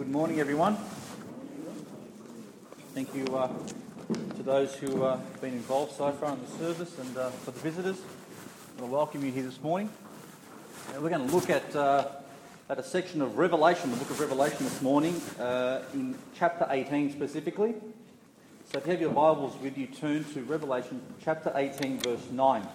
Good morning, everyone. Thank you uh, to those who uh, have been involved so far in the service and uh, for the visitors. I welcome you here this morning. Uh, we're going to look at, uh, at a section of Revelation, the book of Revelation this morning, uh, in chapter 18 specifically. So if you have your Bibles with you, turn to Revelation chapter 18, verse 9.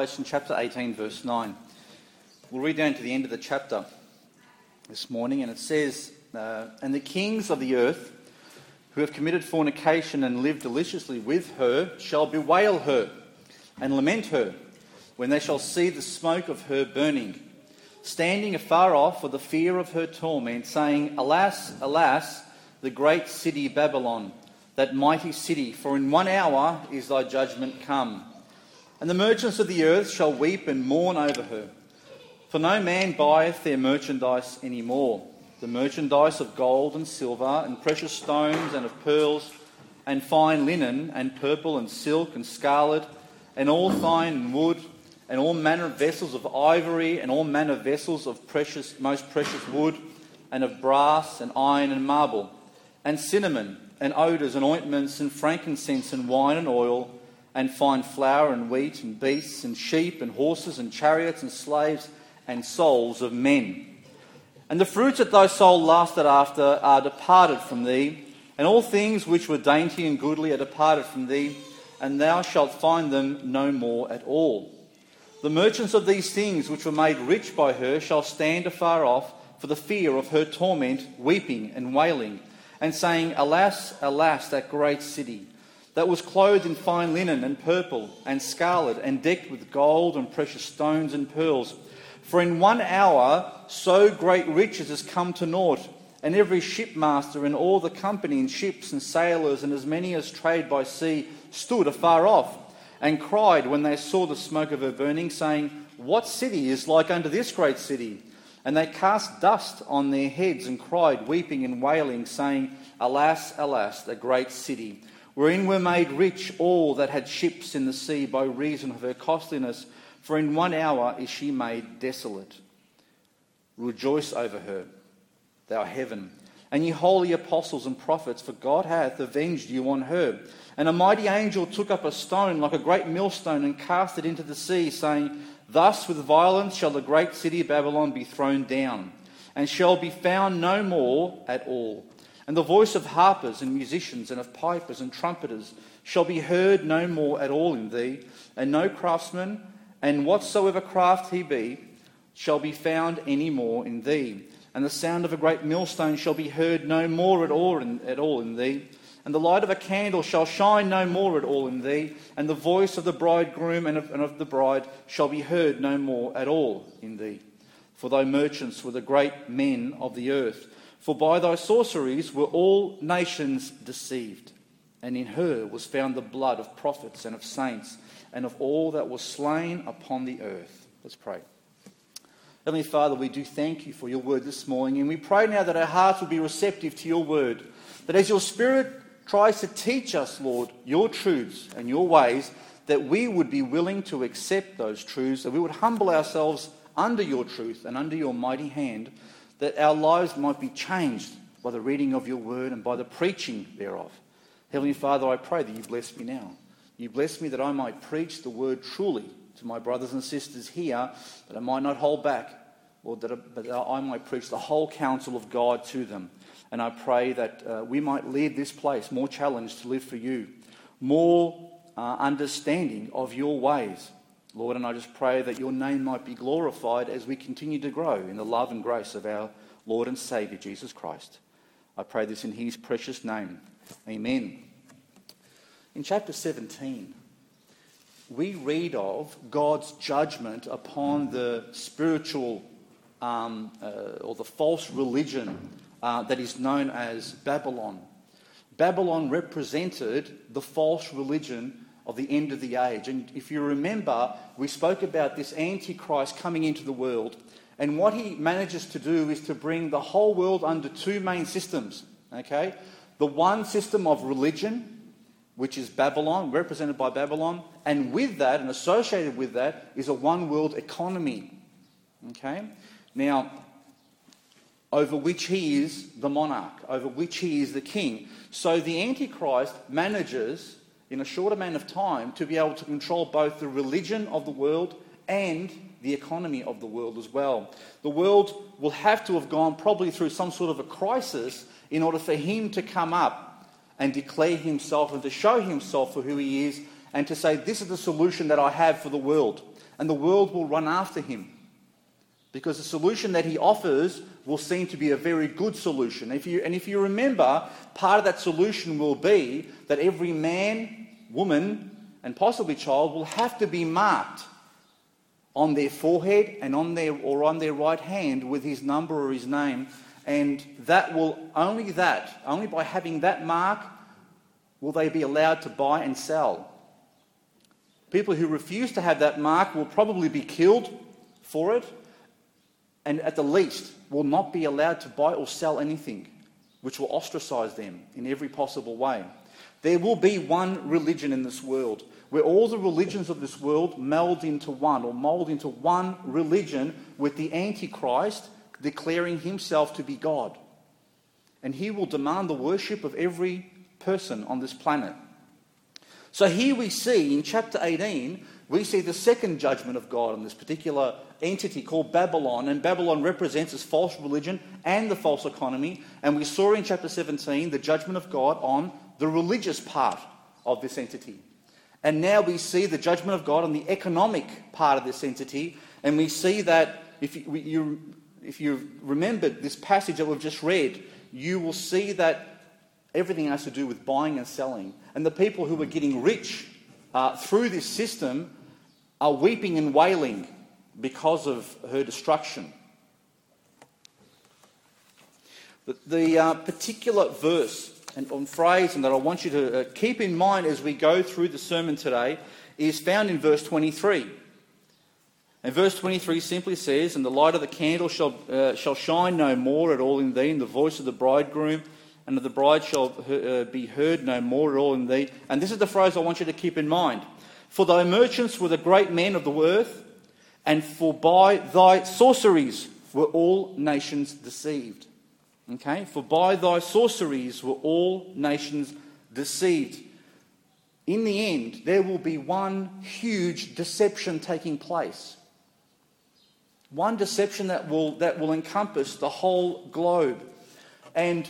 Revelation chapter 18, verse 9. We'll read down to the end of the chapter this morning, and it says, uh, And the kings of the earth who have committed fornication and lived deliciously with her shall bewail her and lament her when they shall see the smoke of her burning, standing afar off for the fear of her torment, saying, Alas, alas, the great city Babylon, that mighty city, for in one hour is thy judgment come. And the merchants of the earth shall weep and mourn over her. For no man buyeth their merchandise any more. The merchandise of gold and silver, and precious stones, and of pearls, and fine linen, and purple, and silk, and scarlet, and all fine wood, and all manner of vessels of ivory, and all manner of vessels of precious, most precious wood, and of brass, and iron, and marble, and cinnamon, and odours, and ointments, and frankincense, and wine, and oil and find flour and wheat and beasts and sheep and horses and chariots and slaves and souls of men. And the fruits that thy soul lasted after are departed from thee, and all things which were dainty and goodly are departed from thee, and thou shalt find them no more at all. The merchants of these things which were made rich by her shall stand afar off for the fear of her torment, weeping and wailing, and saying, Alas, alas, that great city! That was clothed in fine linen and purple and scarlet and decked with gold and precious stones and pearls. For in one hour so great riches has come to naught, and every shipmaster and all the company and ships and sailors and as many as trade by sea stood afar off and cried when they saw the smoke of her burning, saying, What city is like unto this great city? And they cast dust on their heads and cried, weeping and wailing, saying, Alas, alas, the great city wherein were made rich all that had ships in the sea by reason of her costliness, for in one hour is she made desolate. Rejoice over her, thou heaven, and ye holy apostles and prophets, for God hath avenged you on her. And a mighty angel took up a stone like a great millstone and cast it into the sea, saying, Thus with violence shall the great city of Babylon be thrown down, and shall be found no more at all and the voice of harpers and musicians and of pipers and trumpeters shall be heard no more at all in thee, and no craftsman, and whatsoever craft he be, shall be found any more in thee. And the sound of a great millstone shall be heard no more at all in, at all in thee. And the light of a candle shall shine no more at all in thee. And the voice of the bridegroom and of, and of the bride shall be heard no more at all in thee. For thy merchants were the great men of the earth for by thy sorceries were all nations deceived, and in her was found the blood of prophets and of saints, and of all that was slain upon the earth. Let's pray. Heavenly Father, we do thank you for your word this morning, and we pray now that our hearts will be receptive to your word. That as your Spirit tries to teach us, Lord, your truths and your ways, that we would be willing to accept those truths, that we would humble ourselves under your truth and under your mighty hand that our lives might be changed by the reading of your word and by the preaching thereof. Heavenly Father, I pray that you bless me now. You bless me that I might preach the word truly to my brothers and sisters here, that I might not hold back, Lord, that I, but I might preach the whole counsel of God to them. And I pray that uh, we might leave this place more challenged to live for you, more uh, understanding of your ways. Lord, and I just pray that your name might be glorified as we continue to grow in the love and grace of our Lord and Saviour, Jesus Christ. I pray this in his precious name. Amen. In chapter 17, we read of God's judgment upon the spiritual um, uh, or the false religion uh, that is known as Babylon. Babylon represented the false religion of the end of the age. And if you remember, we spoke about this Antichrist coming into the world. And what he manages to do is to bring the whole world under two main systems. Okay? The one system of religion, which is Babylon, represented by Babylon, and with that, and associated with that, is a one world economy. Okay? Now, over which he is the monarch, over which he is the king. So the Antichrist manages, in a short amount of time, to be able to control both the religion of the world and the economy of the world as well. The world will have to have gone probably through some sort of a crisis in order for him to come up and declare himself and to show himself for who he is and to say, This is the solution that I have for the world. And the world will run after him because the solution that he offers will seem to be a very good solution. If you, and if you remember, part of that solution will be that every man, woman, and possibly child will have to be marked on their forehead and on their or on their right hand with his number or his name. And that will only that only by having that mark will they be allowed to buy and sell. People who refuse to have that mark will probably be killed for it and at the least will not be allowed to buy or sell anything, which will ostracize them in every possible way. There will be one religion in this world where all the religions of this world meld into one or mold into one religion with the Antichrist declaring himself to be God. And he will demand the worship of every person on this planet. So here we see in chapter 18 we see the second judgment of God on this particular entity called Babylon, and Babylon represents its false religion and the false economy. And we saw in chapter 17 the judgment of God on the religious part of this entity. And now we see the judgment of God on the economic part of this entity, and we see that if you, you if you remembered this passage that we've just read, you will see that everything has to do with buying and selling. And the people who are getting rich uh, through this system are weeping and wailing because of her destruction. The, the uh, particular verse and, and phrase and that I want you to uh, keep in mind as we go through the sermon today is found in verse 23. And verse 23 simply says, And the light of the candle shall, uh, shall shine no more at all in thee, and the voice of the bridegroom and of the bride shall uh, be heard no more at all in thee. And this is the phrase I want you to keep in mind. For thy merchants were the great men of the earth, and for by thy sorceries were all nations deceived. Okay? For by thy sorceries were all nations deceived. In the end, there will be one huge deception taking place. One deception that will, that will encompass the whole globe. And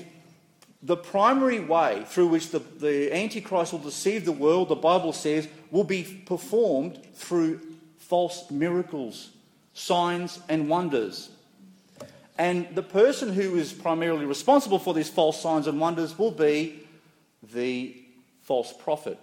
the primary way through which the, the Antichrist will deceive the world, the Bible says, will be performed through false miracles, signs, and wonders. And the person who is primarily responsible for these false signs and wonders will be the false prophet.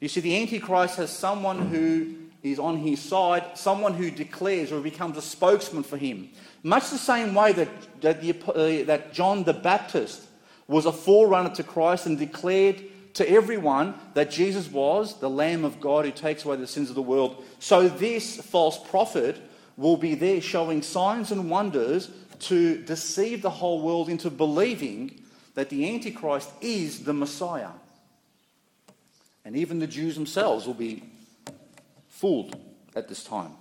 You see, the Antichrist has someone who is on his side, someone who declares or becomes a spokesman for him. Much the same way that, that, the, uh, that John the Baptist was a forerunner to Christ and declared to everyone that Jesus was the Lamb of God who takes away the sins of the world. So this false prophet will be there showing signs and wonders to deceive the whole world into believing that the Antichrist is the Messiah. And even the Jews themselves will be fooled at this time.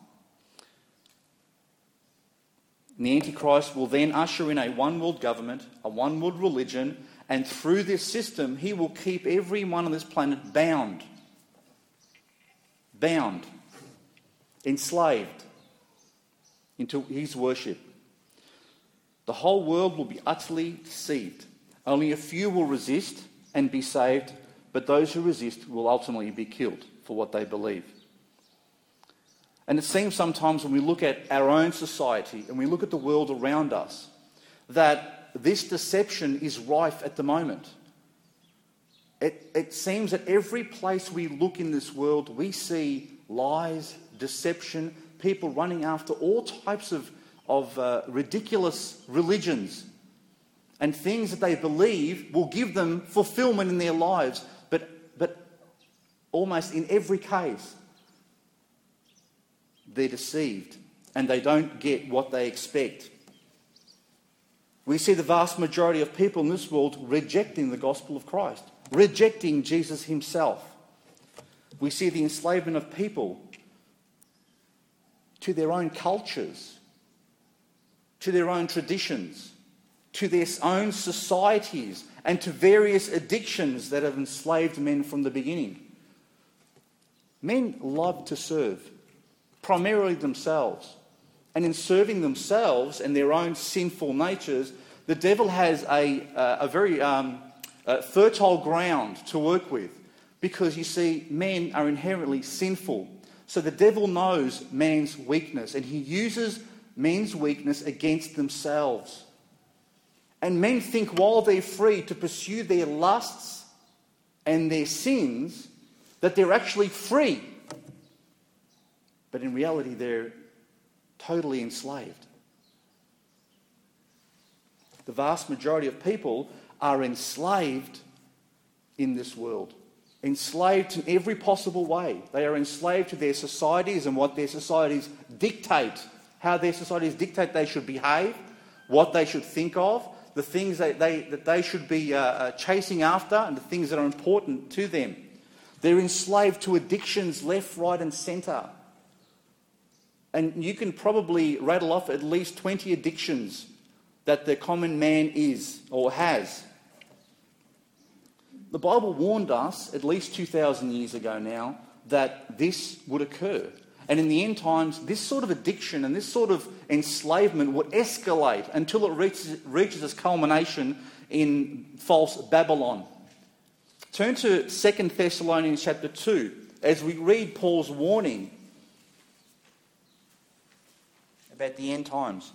The Antichrist will then usher in a one world government, a one world religion, and through this system, he will keep everyone on this planet bound. Bound. Enslaved into his worship. The whole world will be utterly deceived. Only a few will resist and be saved, but those who resist will ultimately be killed for what they believe. And it seems sometimes when we look at our own society and we look at the world around us that this deception is rife at the moment. It, it seems that every place we look in this world, we see lies, deception, people running after all types of, of uh, ridiculous religions and things that they believe will give them fulfillment in their lives. But, but almost in every case, they're deceived and they don't get what they expect. We see the vast majority of people in this world rejecting the gospel of Christ, rejecting Jesus himself. We see the enslavement of people to their own cultures, to their own traditions, to their own societies, and to various addictions that have enslaved men from the beginning. Men love to serve, primarily themselves. And in serving themselves and their own sinful natures, the devil has a, uh, a very um, uh, fertile ground to work with because you see, men are inherently sinful. So the devil knows man's weakness and he uses men's weakness against themselves. And men think while they're free to pursue their lusts and their sins that they're actually free. But in reality, they're totally enslaved. The vast majority of people are enslaved in this world. Enslaved in every possible way. They are enslaved to their societies and what their societies dictate, how their societies dictate they should behave, what they should think of, the things that they, that they should be uh, uh, chasing after, and the things that are important to them. They're enslaved to addictions left, right, and centre. And you can probably rattle off at least 20 addictions that the common man is or has. The Bible warned us at least 2,000 years ago now that this would occur. And in the end times, this sort of addiction and this sort of enslavement would escalate until it reaches, reaches its culmination in false Babylon. Turn to 2 Thessalonians chapter 2 as we read Paul's warning about the end times.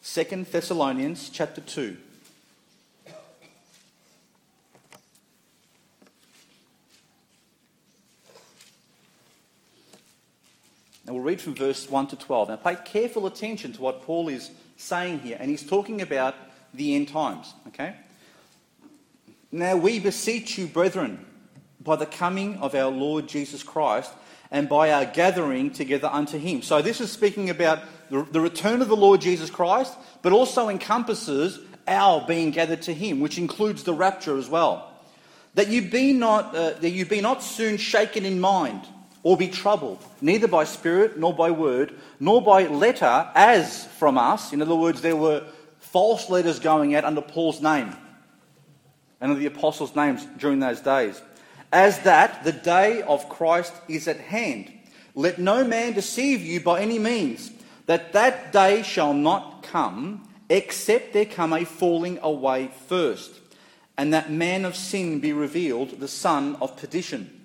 Second Thessalonians chapter 2. And we'll read from verse 1 to 12. Now, pay careful attention to what Paul is saying here, and he's talking about the end times, okay? Now we beseech you, brethren, by the coming of our Lord Jesus Christ and by our gathering together unto him. So this is speaking about the, return of the Lord Jesus Christ, but also encompasses our being gathered to him, which includes the rapture as well. That you be not, uh, that you be not soon shaken in mind or be troubled, neither by spirit, nor by word, nor by letter, as from us. In other words, there were false letters going out under Paul's name and under the apostles' names during those days. As that the day of Christ is at hand. Let no man deceive you by any means, that that day shall not come, except there come a falling away first, and that man of sin be revealed, the son of perdition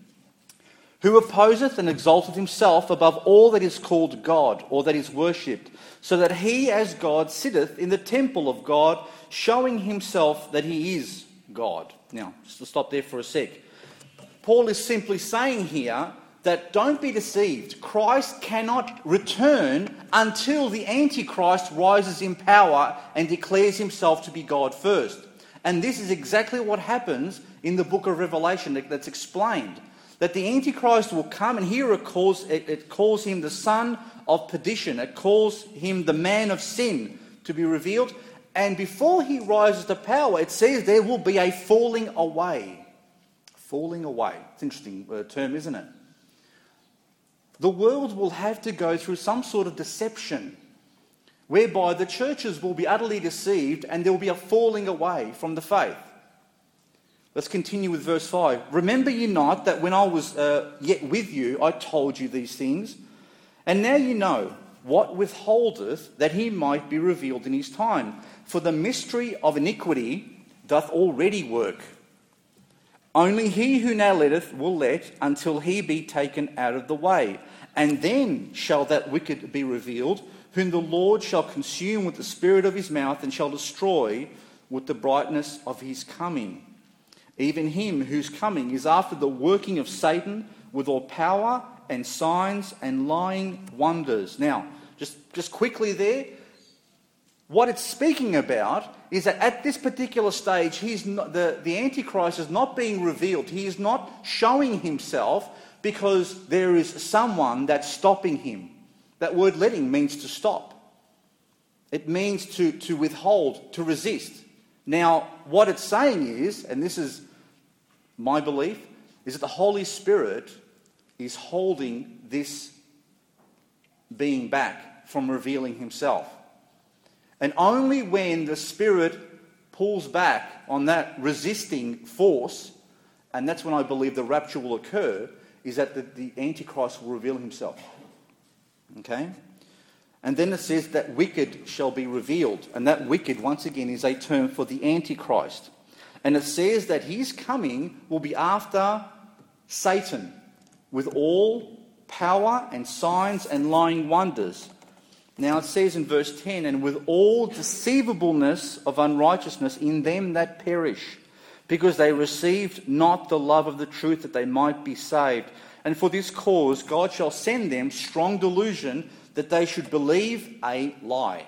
who opposeth and exalteth himself above all that is called God or that is worshipped, so that he as God sitteth in the temple of God, showing himself that he is God. Now, just to stop there for a sec. Paul is simply saying here that don't be deceived. Christ cannot return until the Antichrist rises in power and declares himself to be God first. And this is exactly what happens in the book of Revelation that's explained that the Antichrist will come, and here it calls, it, it calls him the son of perdition. It calls him the man of sin to be revealed. And before he rises to power, it says there will be a falling away. Falling away. It's an interesting uh, term, isn't it? The world will have to go through some sort of deception whereby the churches will be utterly deceived and there will be a falling away from the faith. Let's continue with verse 5. Remember ye not that when I was uh, yet with you, I told you these things? And now you know what withholdeth that he might be revealed in his time. For the mystery of iniquity doth already work. Only he who now letteth will let until he be taken out of the way. And then shall that wicked be revealed, whom the Lord shall consume with the spirit of his mouth and shall destroy with the brightness of his coming even him whose coming is after the working of Satan with all power and signs and lying wonders. Now, just, just quickly there, what it's speaking about is that at this particular stage, he's not, the, the Antichrist is not being revealed. He is not showing himself because there is someone that's stopping him. That word letting means to stop, it means to, to withhold, to resist. Now, what it's saying is, and this is my belief, is that the Holy Spirit is holding this being back from revealing himself. And only when the Spirit pulls back on that resisting force, and that's when I believe the rapture will occur, is that the, the Antichrist will reveal himself. Okay? And then it says that wicked shall be revealed. And that wicked, once again, is a term for the Antichrist. And it says that his coming will be after Satan with all power and signs and lying wonders now it says in verse 10 and with all deceivableness of unrighteousness in them that perish, because they received not the love of the truth that they might be saved. And for this cause God shall send them strong delusion that they should believe a lie,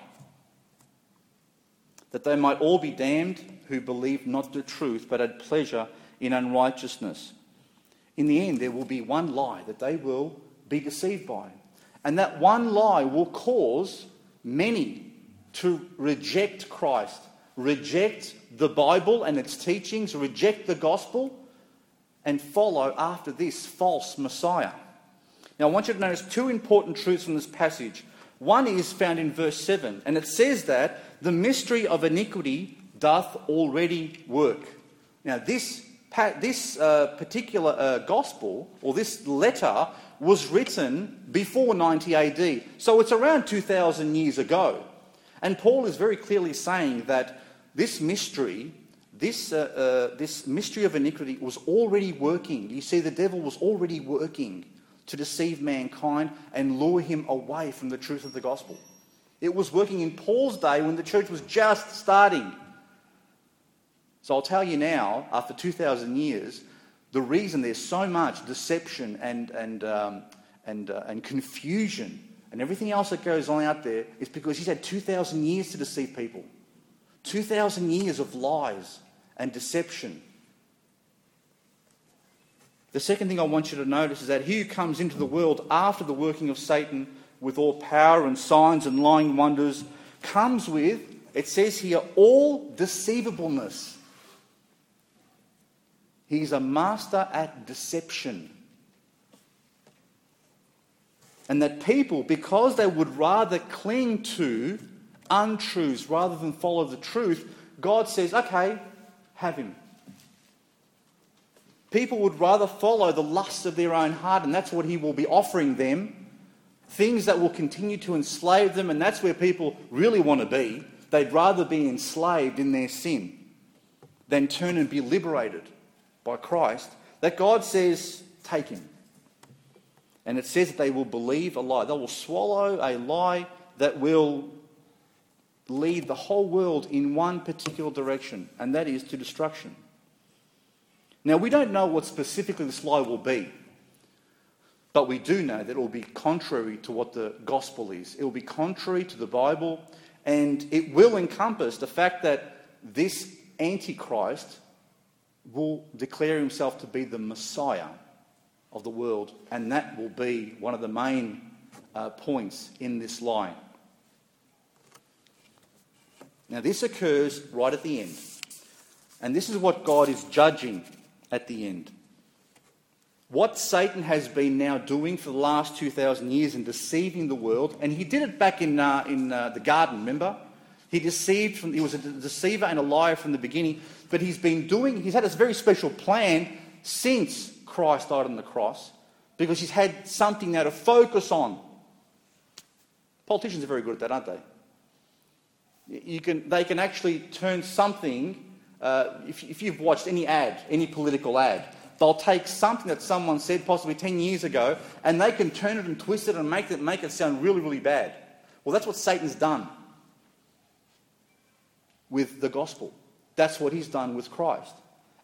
that they might all be damned who believed not the truth but had pleasure in unrighteousness. In the end, there will be one lie that they will be deceived by. And that one lie will cause many to reject Christ, reject the Bible and its teachings, reject the gospel, and follow after this false Messiah. Now, I want you to notice two important truths from this passage. One is found in verse 7, and it says that the mystery of iniquity doth already work. Now, this, this uh, particular uh, gospel, or this letter, was written before 90 AD. So it's around 2,000 years ago. And Paul is very clearly saying that this mystery, this, uh, uh, this mystery of iniquity was already working. You see, the devil was already working to deceive mankind and lure him away from the truth of the gospel. It was working in Paul's day when the church was just starting. So I'll tell you now, after 2,000 years, the reason there's so much deception and, and, um, and, uh, and confusion and everything else that goes on out there is because he's had 2,000 years to deceive people. 2,000 years of lies and deception. The second thing I want you to notice is that he who comes into the world after the working of Satan with all power and signs and lying wonders comes with, it says here, all deceivableness. He's a master at deception. And that people, because they would rather cling to untruths rather than follow the truth, God says, okay, have him. People would rather follow the lusts of their own heart, and that's what he will be offering them. Things that will continue to enslave them, and that's where people really want to be. They'd rather be enslaved in their sin than turn and be liberated by Christ, that God says, take him. And it says that they will believe a lie. They will swallow a lie that will lead the whole world in one particular direction, and that is to destruction. Now, we don't know what specifically this lie will be, but we do know that it will be contrary to what the gospel is. It will be contrary to the Bible, and it will encompass the fact that this Antichrist will declare himself to be the Messiah of the world, and that will be one of the main uh, points in this line. Now, this occurs right at the end, and this is what God is judging at the end. What Satan has been now doing for the last 2,000 years in deceiving the world, and he did it back in, uh, in uh, the garden, remember? He deceived from, he was a deceiver and a liar from the beginning, but he's been doing, he's had this very special plan since Christ died on the cross because he's had something now to focus on. Politicians are very good at that, aren't they? You can, they can actually turn something, uh, if, if you've watched any ad, any political ad, they'll take something that someone said possibly 10 years ago and they can turn it and twist it and make it, make it sound really, really bad. Well, that's what Satan's done with the gospel. That's what he's done with Christ.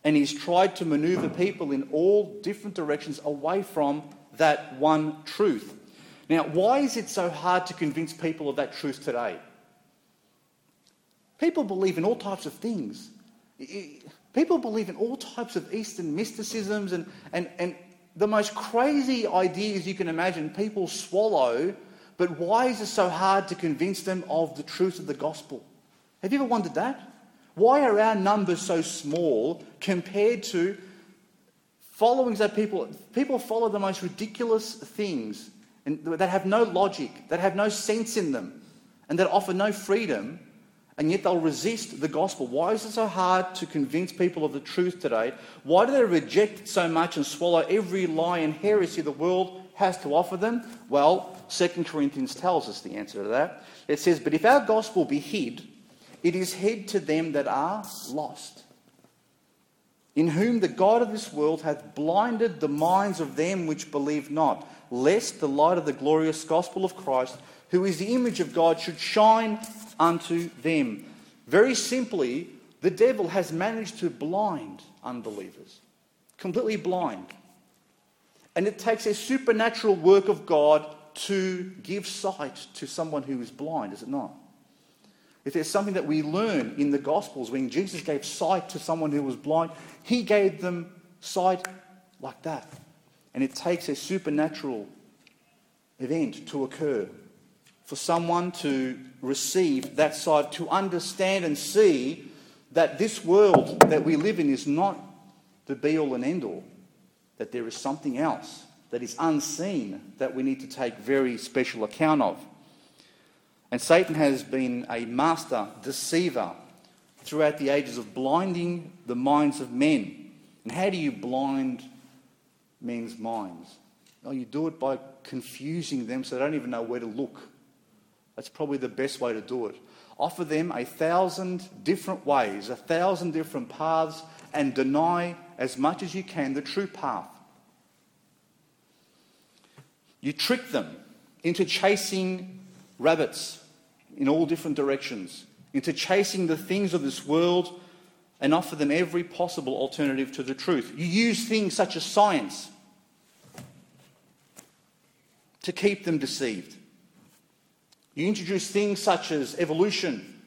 And he's tried to maneuver people in all different directions away from that one truth. Now, why is it so hard to convince people of that truth today? People believe in all types of things. People believe in all types of Eastern mysticisms and, and, and the most crazy ideas you can imagine people swallow, but why is it so hard to convince them of the truth of the gospel? Have you ever wondered that? Why are our numbers so small compared to followings that people people follow the most ridiculous things and that have no logic, that have no sense in them, and that offer no freedom, and yet they'll resist the gospel. Why is it so hard to convince people of the truth today? Why do they reject so much and swallow every lie and heresy the world has to offer them? Well, 2 Corinthians tells us the answer to that. It says, But if our gospel be hid, it is hid to them that are lost, in whom the God of this world hath blinded the minds of them which believe not, lest the light of the glorious gospel of Christ, who is the image of God, should shine unto them. Very simply, the devil has managed to blind unbelievers, completely blind. And it takes a supernatural work of God to give sight to someone who is blind, is it not? If there's something that we learn in the Gospels, when Jesus gave sight to someone who was blind, he gave them sight like that. And it takes a supernatural event to occur for someone to receive that side, to understand and see that this world that we live in is not the be all and end all, that there is something else that is unseen that we need to take very special account of. And Satan has been a master deceiver throughout the ages of blinding the minds of men. And how do you blind men's minds? Well, you do it by confusing them so they don't even know where to look. That's probably the best way to do it. Offer them a thousand different ways, a thousand different paths, and deny as much as you can the true path. You trick them into chasing rabbits in all different directions, into chasing the things of this world and offer them every possible alternative to the truth. You use things such as science to keep them deceived. You introduce things such as evolution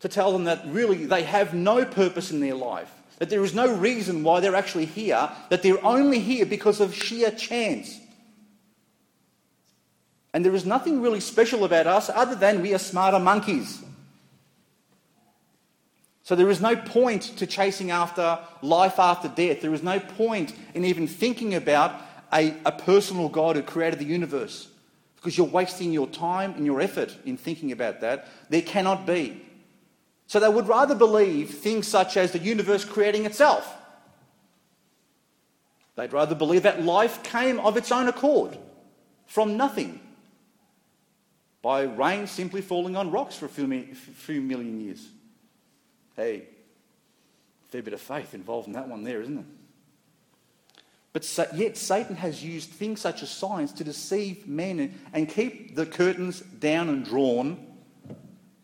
to tell them that really they have no purpose in their life, that there is no reason why they're actually here, that they're only here because of sheer chance. And there is nothing really special about us other than we are smarter monkeys. So there is no point to chasing after life after death. There is no point in even thinking about a, a personal God who created the universe because you're wasting your time and your effort in thinking about that. There cannot be. So they would rather believe things such as the universe creating itself. They'd rather believe that life came of its own accord, from nothing by rain simply falling on rocks for a few, few million years. Hey, fair bit of faith involved in that one there, isn't it? But yet, Satan has used things such as science to deceive men and keep the curtains down and drawn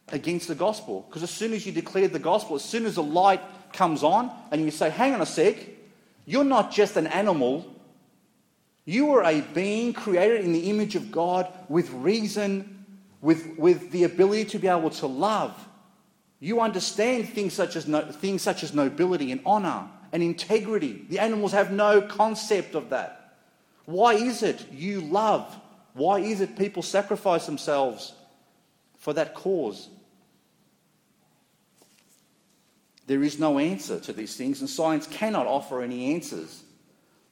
against the gospel. Because as soon as you declare the gospel, as soon as the light comes on, and you say, hang on a sec, you're not just an animal, you are a being created in the image of God with reason with, with the ability to be able to love. You understand things such as, no, things such as nobility and honor and integrity. The animals have no concept of that. Why is it you love? Why is it people sacrifice themselves for that cause? There is no answer to these things, and science cannot offer any answers.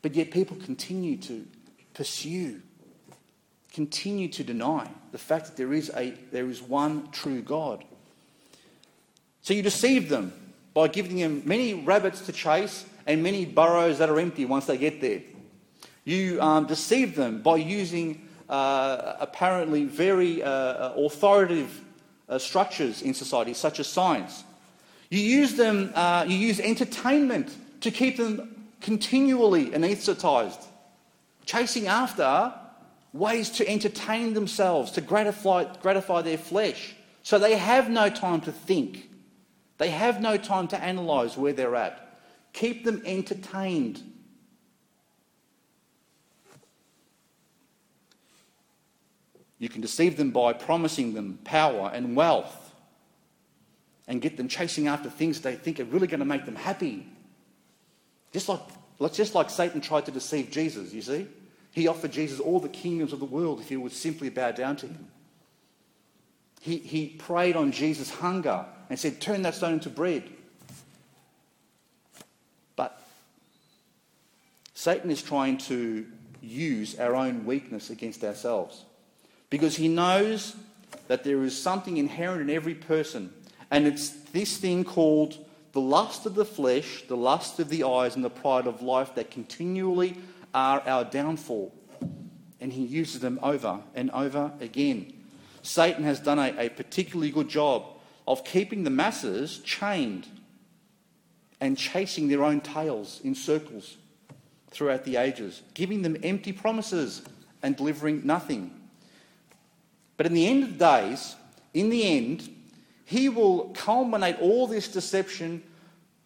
But yet people continue to pursue continue to deny the fact that there is, a, there is one true God. So you deceive them by giving them many rabbits to chase and many burrows that are empty once they get there. You um, deceive them by using uh, apparently very uh, authoritative uh, structures in society, such as science. You use them, uh, you use entertainment to keep them continually anaesthetized, chasing after ways to entertain themselves, to gratify, gratify their flesh. So they have no time to think. They have no time to analyze where they're at. Keep them entertained. You can deceive them by promising them power and wealth and get them chasing after things they think are really going to make them happy. Just like, just like Satan tried to deceive Jesus, you see? He offered Jesus all the kingdoms of the world if he would simply bow down to him. He, he preyed on Jesus' hunger and said, Turn that stone into bread. But Satan is trying to use our own weakness against ourselves because he knows that there is something inherent in every person, and it's this thing called the lust of the flesh, the lust of the eyes, and the pride of life that continually are our downfall. And he uses them over and over again. Satan has done a, a particularly good job of keeping the masses chained and chasing their own tails in circles throughout the ages, giving them empty promises and delivering nothing. But in the end of days, in the end, he will culminate all this deception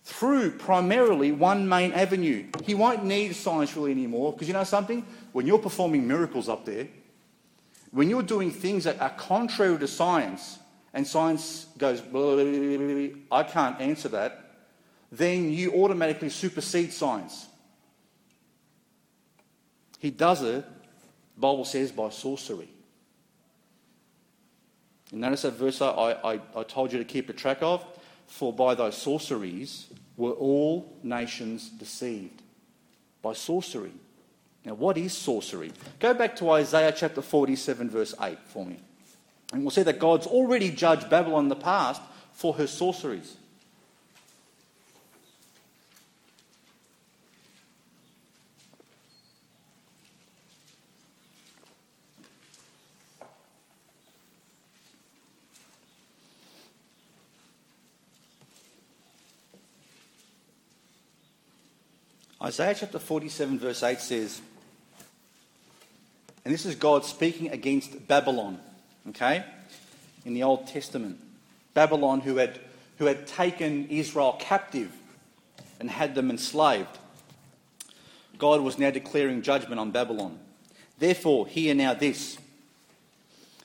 through primarily one main avenue. He won't need science really anymore because you know something? When you're performing miracles up there, when you're doing things that are contrary to science, and science goes, I can't answer that, then you automatically supersede science. He does it, the Bible says, by sorcery. And notice that verse I, I, I told you to keep a track of. For by those sorceries were all nations deceived. By sorcery. Now, what is sorcery? Go back to Isaiah chapter 47, verse 8 for me. And we'll see that God's already judged Babylon in the past for her sorceries. Isaiah chapter 47, verse 8 says, and this is God speaking against Babylon, okay, in the Old Testament. Babylon, who had, who had taken Israel captive and had them enslaved. God was now declaring judgment on Babylon. Therefore, hear now this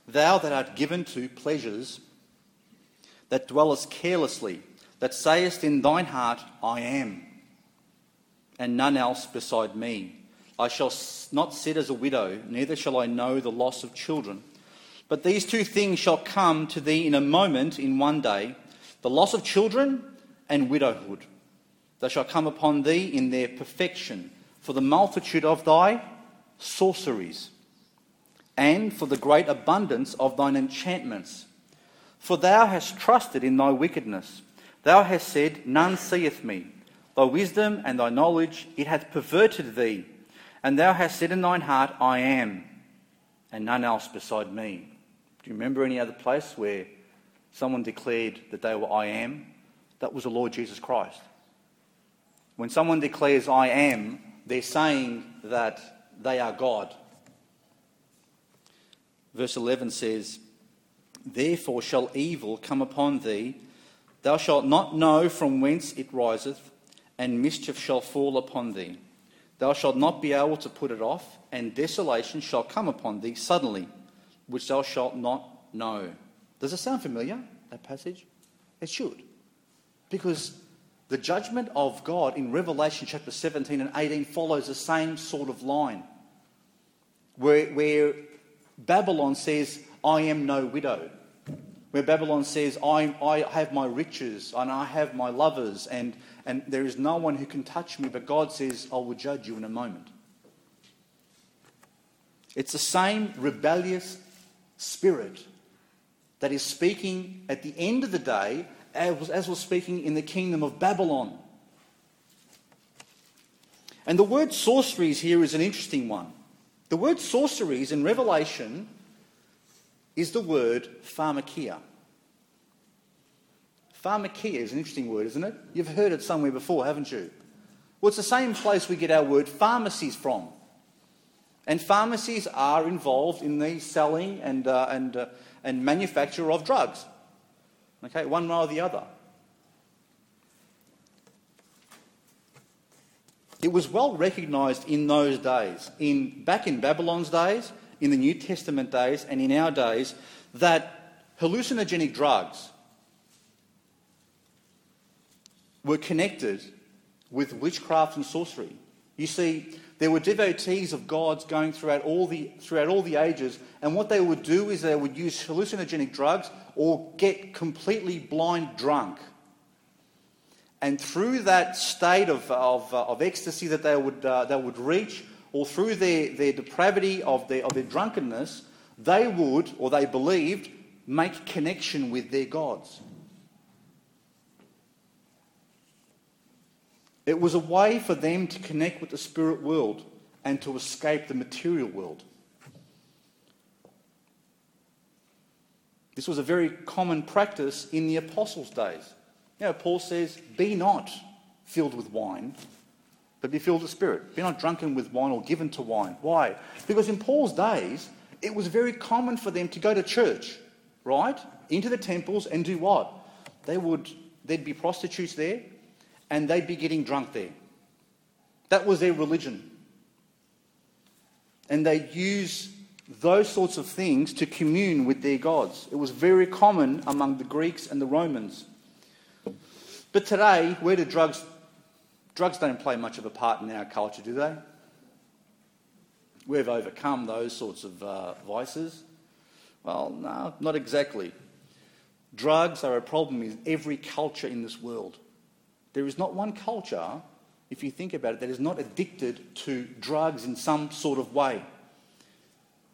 Thou that art given to pleasures, that dwellest carelessly, that sayest in thine heart, I am, and none else beside me. I shall not sit as a widow, neither shall I know the loss of children. But these two things shall come to thee in a moment, in one day the loss of children and widowhood. They shall come upon thee in their perfection, for the multitude of thy sorceries, and for the great abundance of thine enchantments. For thou hast trusted in thy wickedness. Thou hast said, None seeth me. Thy wisdom and thy knowledge, it hath perverted thee. And thou hast said in thine heart, I am, and none else beside me. Do you remember any other place where someone declared that they were I am? That was the Lord Jesus Christ. When someone declares I am, they're saying that they are God. Verse 11 says, Therefore shall evil come upon thee, thou shalt not know from whence it riseth, and mischief shall fall upon thee. Thou shalt not be able to put it off, and desolation shall come upon thee suddenly, which thou shalt not know. Does it sound familiar, that passage? It should. Because the judgment of God in Revelation chapter 17 and 18 follows the same sort of line, where, where Babylon says, I am no widow. Where Babylon says, I, I have my riches and I have my lovers and and there is no one who can touch me, but God says, I will judge you in a moment. It's the same rebellious spirit that is speaking at the end of the day as, as was speaking in the kingdom of Babylon. And the word sorceries here is an interesting one. The word sorceries in Revelation is the word pharmakia. Pharmakia is an interesting word, isn't it? You've heard it somewhere before, haven't you? Well, it's the same place we get our word pharmacies from. And pharmacies are involved in the selling and, uh, and, uh, and manufacture of drugs. Okay, one way or the other. It was well recognised in those days. In, back in Babylon's days in the New Testament days and in our days that hallucinogenic drugs were connected with witchcraft and sorcery. You see, there were devotees of gods going throughout all the, throughout all the ages, and what they would do is they would use hallucinogenic drugs or get completely blind drunk. And through that state of, of, uh, of ecstasy that they would, uh, they would reach, or through their, their depravity of their, of their drunkenness, they would, or they believed, make connection with their gods. It was a way for them to connect with the spirit world and to escape the material world. This was a very common practice in the apostles' days. You know, Paul says, Be not filled with wine, but be filled with spirit. Be not drunken with wine or given to wine. Why? Because in Paul's days, it was very common for them to go to church, right? Into the temples and do what? They would, there'd be prostitutes there, and they'd be getting drunk there. That was their religion. And they'd use those sorts of things to commune with their gods. It was very common among the Greeks and the Romans. But today, where do drugs drugs don't play much of a part in our culture, do they? We've overcome those sorts of uh, vices. Well, no, not exactly. Drugs are a problem in every culture in this world. There is not one culture, if you think about it, that is not addicted to drugs in some sort of way.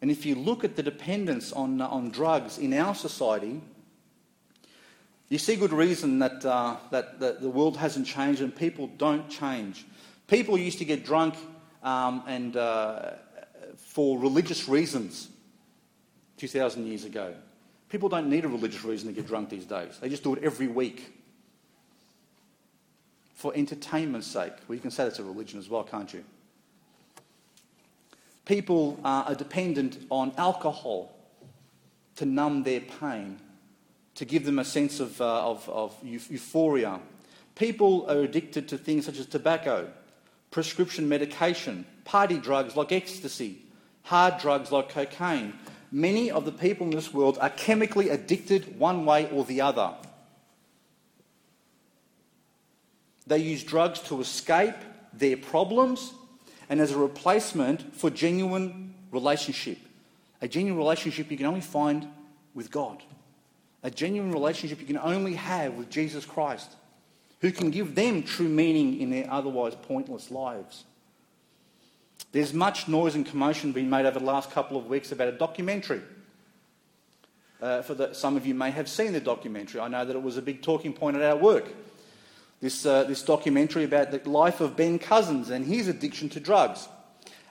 And if you look at the dependence on, uh, on drugs in our society, you see good reason that, uh, that, that, the world hasn't changed and people don't change. People used to get drunk um, and, uh, for religious reasons 2,000 years ago. People don't need a religious reason to get drunk these days. They just do it every week for entertainment's sake. Well, you can say that's a religion as well, can't you? People are dependent on alcohol to numb their pain, to give them a sense of, uh, of, of euphoria. People are addicted to things such as tobacco, prescription medication, party drugs like ecstasy, hard drugs like cocaine. Many of the people in this world are chemically addicted one way or the other. They use drugs to escape their problems and as a replacement for genuine relationship. A genuine relationship you can only find with God. A genuine relationship you can only have with Jesus Christ, who can give them true meaning in their otherwise pointless lives. There's much noise and commotion being made over the last couple of weeks about a documentary. Uh, for the, some of you may have seen the documentary. I know that it was a big talking point at our work this, uh, this documentary about the life of Ben Cousins and his addiction to drugs.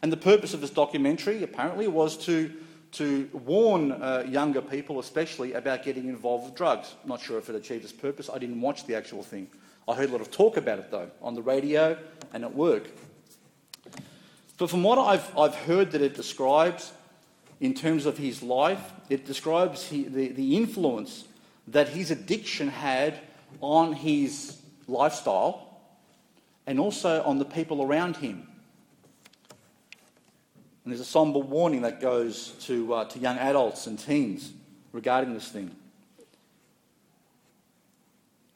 And the purpose of this documentary, apparently, was to, to warn uh, younger people, especially, about getting involved with drugs. Not sure if it achieved its purpose. I didn't watch the actual thing. I heard a lot of talk about it, though, on the radio and at work. But from what I've, I've heard that it describes in terms of his life, it describes he, the, the influence that his addiction had on his lifestyle and also on the people around him. And there's a somber warning that goes to, uh, to young adults and teens regarding this thing.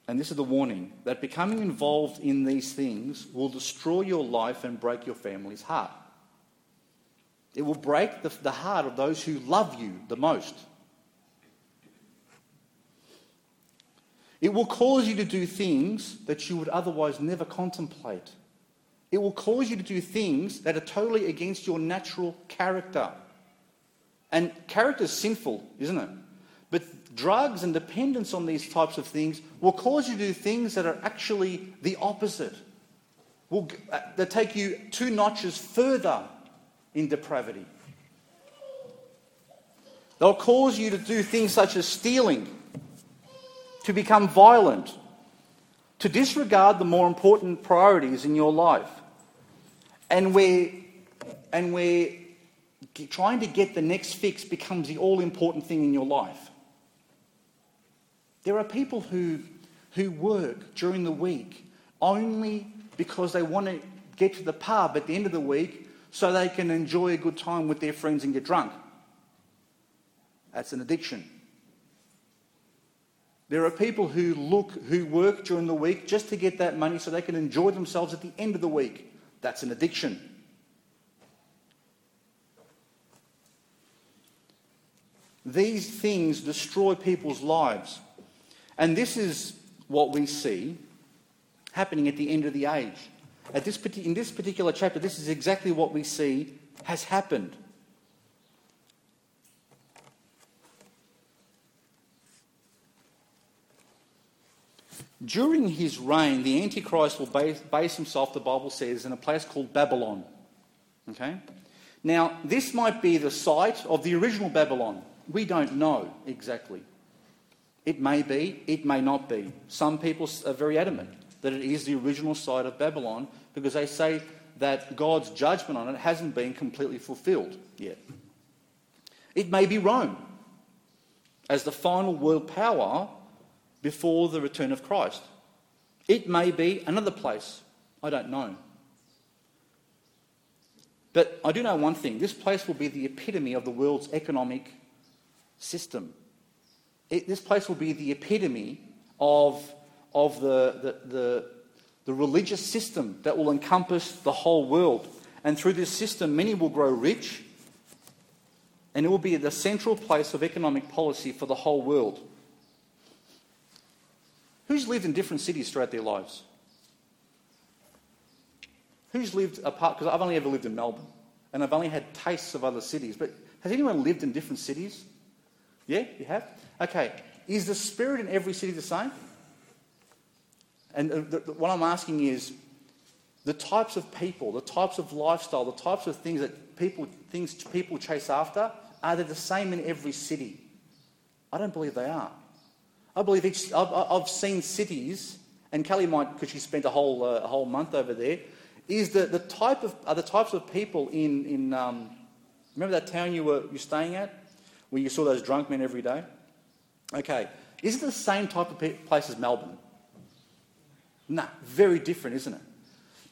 And this is the warning that becoming involved in these things will destroy your life and break your family's heart. It will break the, the heart of those who love you the most. It will cause you to do things that you would otherwise never contemplate. It will cause you to do things that are totally against your natural character. And character is sinful, isn't it? But drugs and dependence on these types of things will cause you to do things that are actually the opposite. Will, uh, that take you two notches further in depravity. They'll cause you to do things such as stealing, to become violent, to disregard the more important priorities in your life. And where, and where trying to get the next fix becomes the all important thing in your life. There are people who, who work during the week only because they want to get to the pub at the end of the week so they can enjoy a good time with their friends and get drunk. That's an addiction. There are people who look, who work during the week just to get that money so they can enjoy themselves at the end of the week. That's an addiction. These things destroy people's lives. And this is what we see happening at the end of the age. This, in this particular chapter, this is exactly what we see has happened. During his reign, the Antichrist will base, base, himself, the Bible says, in a place called Babylon. Okay? Now, this might be the site of the original Babylon. We don't know exactly. It may be, it may not be. Some people are very adamant that it is the original site of Babylon because they say that God's judgment on it hasn't been completely fulfilled yet. It may be Rome as the final world power before the return of Christ. It may be another place. I don't know. But I do know one thing this place will be the epitome of the world's economic system. It, this place will be the epitome of, of the, the, the, the religious system that will encompass the whole world. And through this system, many will grow rich, and it will be the central place of economic policy for the whole world. Who's lived in different cities throughout their lives? Who's lived apart? Because I've only ever lived in Melbourne and I've only had tastes of other cities. But has anyone lived in different cities? Yeah, you have? Okay. Is the spirit in every city the same? And the, the, what I'm asking is the types of people, the types of lifestyle, the types of things that people, things people chase after, are they the same in every city? I don't believe they are. I believe each, I've, I've seen cities, and Kelly might, because she spent a whole, uh, a whole month over there, is the, the type of, are the types of people in, in um, remember that town you were you staying at, where you saw those drunk men every day? Okay, is it the same type of place as Melbourne? No, very different, isn't it?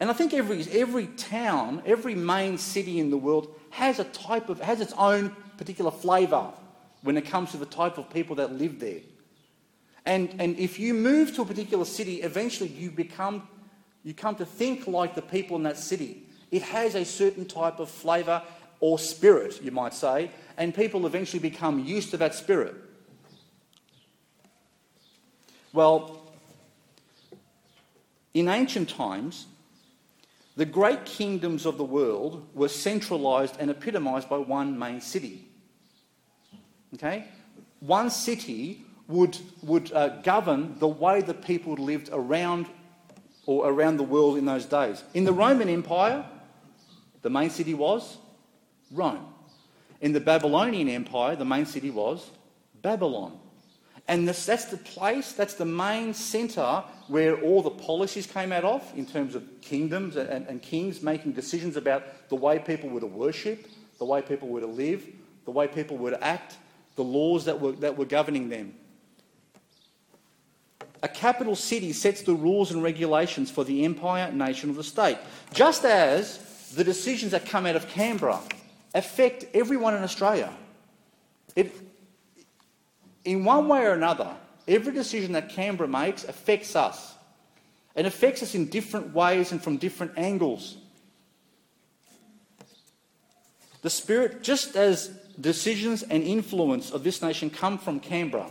And I think every, every town, every main city in the world has a type of, has its own particular flavour when it comes to the type of people that live there. And, and if you move to a particular city, eventually you become, you come to think like the people in that city. It has a certain type of flavour or spirit, you might say, and people eventually become used to that spirit. Well, in ancient times, the great kingdoms of the world were centralized and epitomized by one main city. Okay? One city would, would uh, govern the way the people lived around or around the world in those days. In the Roman Empire, the main city was Rome. In the Babylonian Empire, the main city was Babylon. And this, that's the place, that's the main centre where all the policies came out of in terms of kingdoms and, and kings making decisions about the way people were to worship, the way people were to live, the way people were to act, the laws that were, that were governing them. A capital city sets the rules and regulations for the empire, nation, or the state. Just as the decisions that come out of Canberra affect everyone in Australia. It, in one way or another, every decision that Canberra makes affects us. It affects us in different ways and from different angles. The Spirit, just as decisions and influence of this nation come from Canberra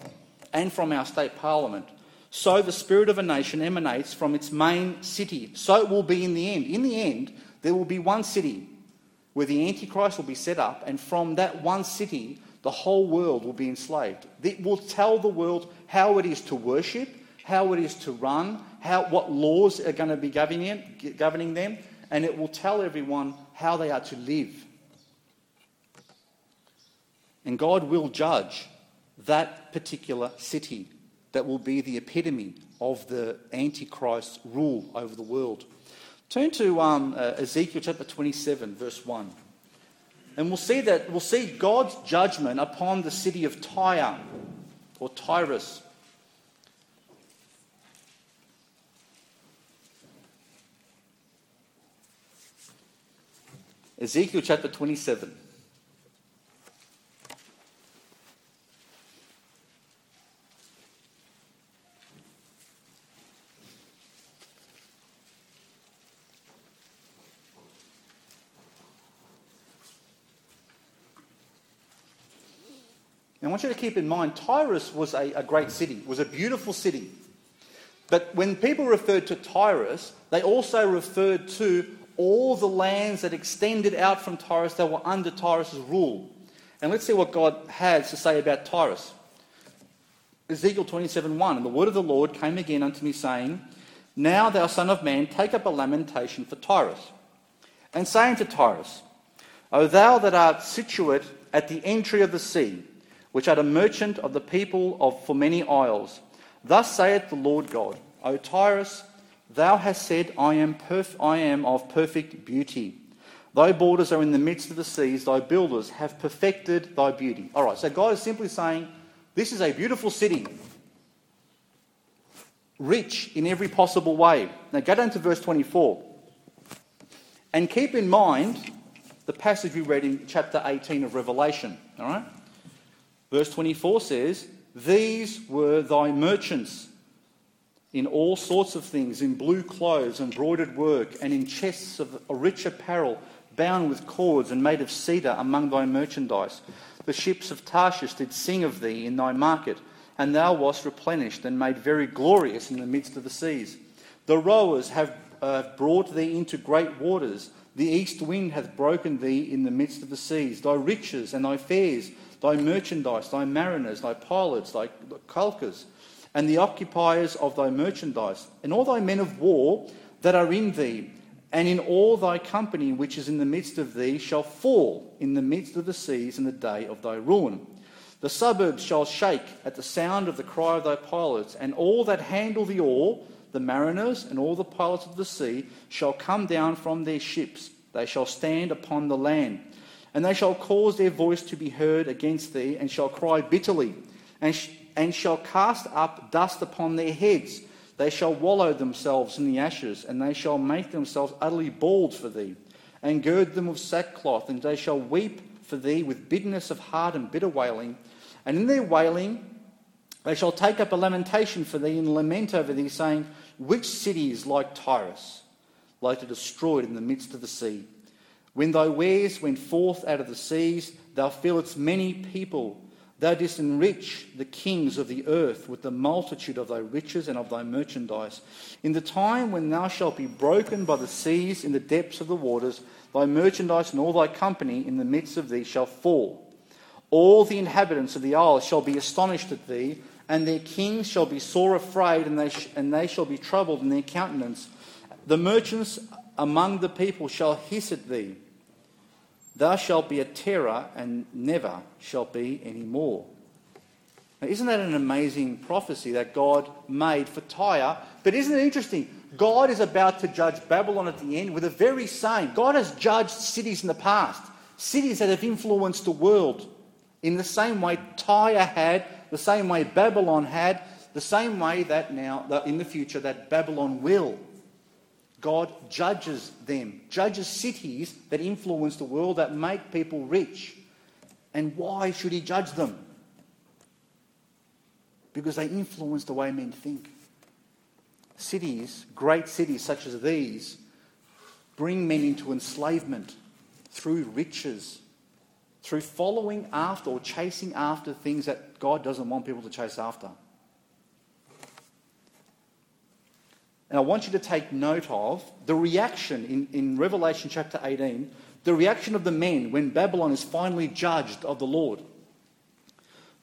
and from our state parliament, so the spirit of a nation emanates from its main city. So it will be in the end. In the end, there will be one city where the Antichrist will be set up, and from that one city, the whole world will be enslaved. It will tell the world how it is to worship, how it is to run, how, what laws are going to be governing, them, and it will tell everyone how they are to live. And God will judge that particular city that will be the epitome of the Antichrist's rule over the world. Turn to um, uh, Ezekiel chapter 27, verse 1. And we'll see that we'll see God's judgment upon the city of Tyre or Tyrus. Ezekiel chapter 27. I want you to keep in mind, Tyrus was a, a great city, was a beautiful city. But when people referred to Tyrus, they also referred to all the lands that extended out from Tyrus that were under Tyrus's rule. And let's see what God has to say about Tyrus. Ezekiel 27:1 And the word of the Lord came again unto me, saying, Now, thou son of man, take up a lamentation for Tyrus, and say unto Tyrus, O thou that art situate at the entry of the sea, which art a merchant of the people of for many isles, thus saith the Lord God, O Tyrus, thou hast said, I am, perf- I am of perfect beauty. Thy borders are in the midst of the seas, thy builders have perfected thy beauty. All right, so God is simply saying, This is a beautiful city, rich in every possible way. Now go down to verse 24. And keep in mind the passage we read in chapter 18 of Revelation. All right? Verse 24 says, These were thy merchants in all sorts of things, in blue clothes, embroidered work, and in chests of rich apparel, bound with cords and made of cedar among thy merchandise. The ships of Tarshish did sing of thee in thy market, and thou wast replenished and made very glorious in the midst of the seas. The rowers have uh, brought thee into great waters. The east wind hath broken thee in the midst of the seas. Thy riches and thy fairs, thy merchandise, thy mariners, thy pilots, thy calkers, and the occupiers of thy merchandise, and all thy men of war that are in thee, and in all thy company which is in the midst of thee, shall fall in the midst of the seas in the day of thy ruin. The suburbs shall shake at the sound of the cry of thy pilots, and all that handle the oar, the mariners and all the pilots of the sea, shall come down from their ships. They shall stand upon the land. And they shall cause their voice to be heard against thee, and shall cry bitterly, and, sh- and shall cast up dust upon their heads. They shall wallow themselves in the ashes, and they shall make themselves utterly bald for thee, and gird them with sackcloth, and they shall weep for thee with bitterness of heart and bitter wailing. And in their wailing, they shall take up a lamentation for thee and lament over thee, saying, Which city is like Tyrus, like to destroyed in the midst of the sea? When thy wares went forth out of the seas, thou filledst many people. Thou didst enrich the kings of the earth with the multitude of thy riches and of thy merchandise. In the time when thou shalt be broken by the seas in the depths of the waters, thy merchandise and all thy company in the midst of thee shall fall. All the inhabitants of the isles shall be astonished at thee, and their kings shall be sore afraid, and they, sh- and they shall be troubled in their countenance. The merchants among the people shall hiss at thee. Thou shalt be a terror, and never shall be any more. Now, isn't that an amazing prophecy that God made for Tyre? But isn't it interesting? God is about to judge Babylon at the end with the very same. God has judged cities in the past, cities that have influenced the world in the same way Tyre had, the same way Babylon had, the same way that now, in the future, that Babylon will. God judges them, judges cities that influence the world, that make people rich. And why should He judge them? Because they influence the way men think. Cities, great cities such as these, bring men into enslavement through riches, through following after or chasing after things that God doesn't want people to chase after. And I want you to take note of the reaction in, in Revelation chapter 18, the reaction of the men when Babylon is finally judged of the Lord.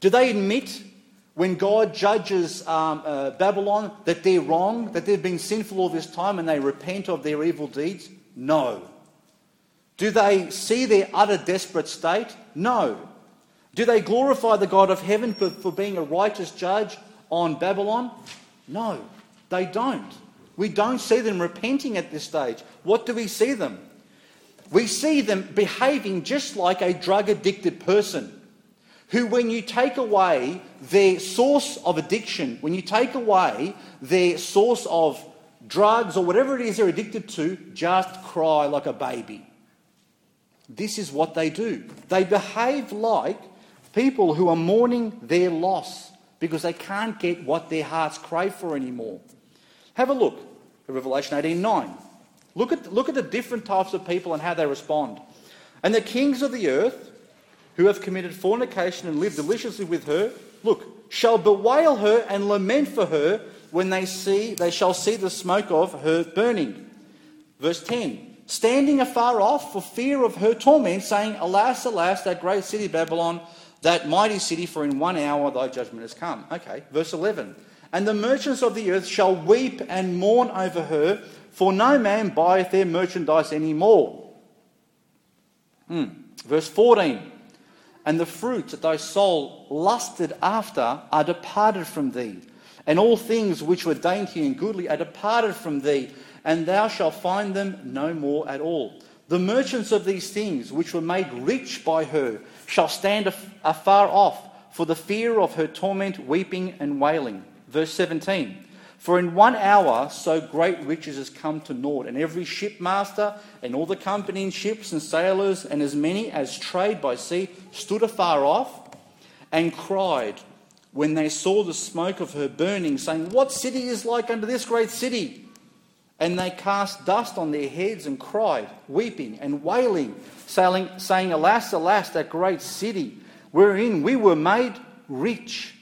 Do they admit when God judges um, uh, Babylon that they're wrong, that they've been sinful all this time and they repent of their evil deeds? No. Do they see their utter desperate state? No. Do they glorify the God of heaven for, for being a righteous judge on Babylon? No, they don't. We don't see them repenting at this stage. What do we see them? We see them behaving just like a drug addicted person who, when you take away their source of addiction, when you take away their source of drugs or whatever it is they're addicted to, just cry like a baby. This is what they do. They behave like people who are mourning their loss because they can't get what their hearts crave for anymore. Have a look at Revelation 18:9. Look at, look at the different types of people and how they respond. And the kings of the earth who have committed fornication and lived deliciously with her, look, shall bewail her and lament for her when they see they shall see the smoke of her burning. Verse 10 standing afar off for fear of her torment, saying, Alas, alas, that great city Babylon, that mighty city, for in one hour thy judgment has come. Okay, verse 11. And the merchants of the earth shall weep and mourn over her, for no man buyeth their merchandise any more. Hmm. Verse 14. And the fruits that thy soul lusted after are departed from thee, and all things which were dainty and goodly are departed from thee and thou shalt find them no more at all. The merchants of these things, which were made rich by her, shall stand afar off for the fear of her torment, weeping and wailing. Verse 17. For in one hour so great riches has come to naught, and every shipmaster and all the company in ships and sailors and as many as trade by sea stood afar off and cried when they saw the smoke of her burning, saying, What city is like unto this great city? And they cast dust on their heads and cried, weeping and wailing, saying, saying, Alas, alas, that great city, wherein we were made rich.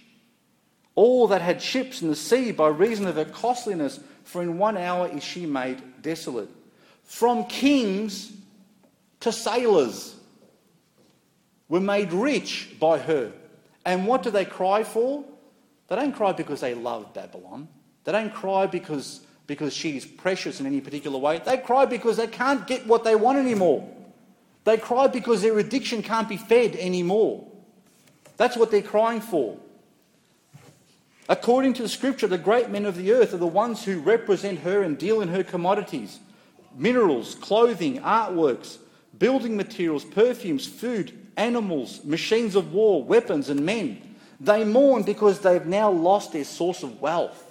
All that had ships in the sea by reason of her costliness, for in one hour is she made desolate. From kings to sailors were made rich by her. And what do they cry for? They don't cry because they love Babylon. They don't cry because because she's precious in any particular way. They cry because they can't get what they want anymore. They cry because their addiction can't be fed anymore. That's what they're crying for. According to the scripture, the great men of the earth are the ones who represent her and deal in her commodities minerals, clothing, artworks, building materials, perfumes, food, animals, machines of war, weapons, and men. They mourn because they've now lost their source of wealth.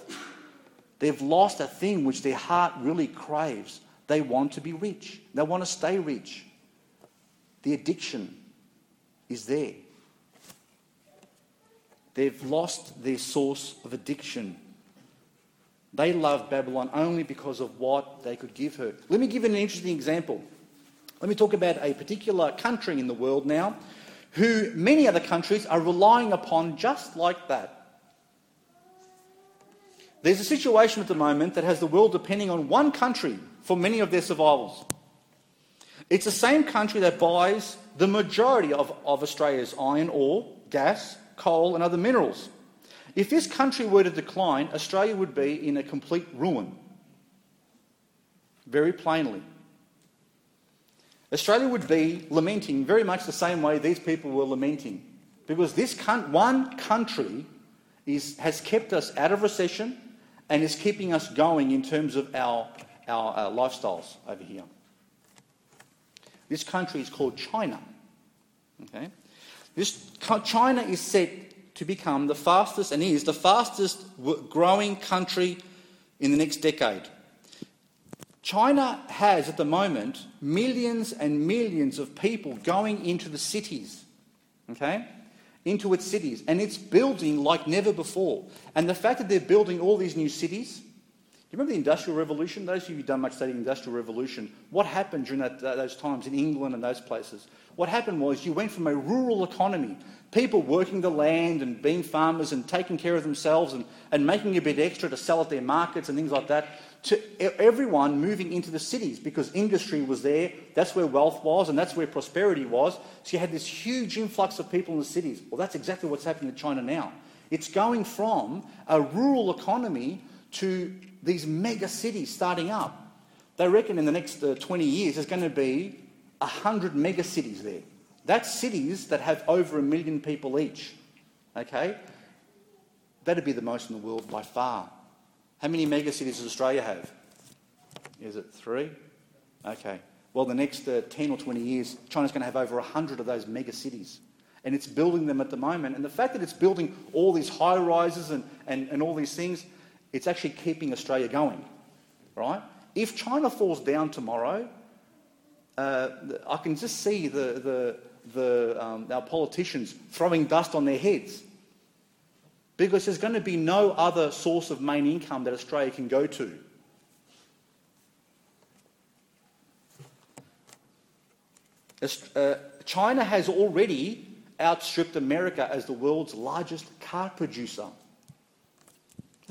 They've lost a thing which their heart really craves. They want to be rich, they want to stay rich. The addiction is there. They've lost their source of addiction. They love Babylon only because of what they could give her. Let me give an interesting example. Let me talk about a particular country in the world now who many other countries are relying upon just like that. There's a situation at the moment that has the world depending on one country for many of their survivals. It's the same country that buys the majority of, of Australia's iron ore, gas, coal, and other minerals. If this country were to decline, Australia would be in a complete ruin. Very plainly. Australia would be lamenting very much the same way these people were lamenting. Because this one country is, has kept us out of recession, and is keeping us going in terms of our, our, our lifestyles over here. This country is called China. Okay? This, China is set to become the fastest, and is the fastest growing country in the next decade. China has at the moment millions and millions of people going into the cities. Okay? into its cities, and it's building like never before. And the fact that they're building all these new cities, do you remember the Industrial Revolution? Those of you who've done much studying Industrial Revolution, what happened during that, those times in England and those places? What happened was you went from a rural economy, people working the land and being farmers and taking care of themselves and, and making a bit extra to sell at their markets and things like that, to everyone moving into the cities because industry was there, that's where wealth was, and that's where prosperity was. So you had this huge influx of people in the cities. Well, that's exactly what's happening in China now. It's going from a rural economy to these mega cities starting up. They reckon in the next uh, 20 years there's going to be 100 mega cities there. That's cities that have over a million people each. Okay? That'd be the most in the world by far. How many mega cities does Australia have? Is it three? Okay. Well, the next uh, 10 or 20 years, China's going to have over 100 of those mega cities. And it's building them at the moment. And the fact that it's building all these high rises and, and, and all these things, it's actually keeping Australia going. Right? If China falls down tomorrow, uh, I can just see the, the, the, um, our politicians throwing dust on their heads because there's going to be no other source of main income that Australia can go to. Uh, China has already outstripped America as the world's largest car producer.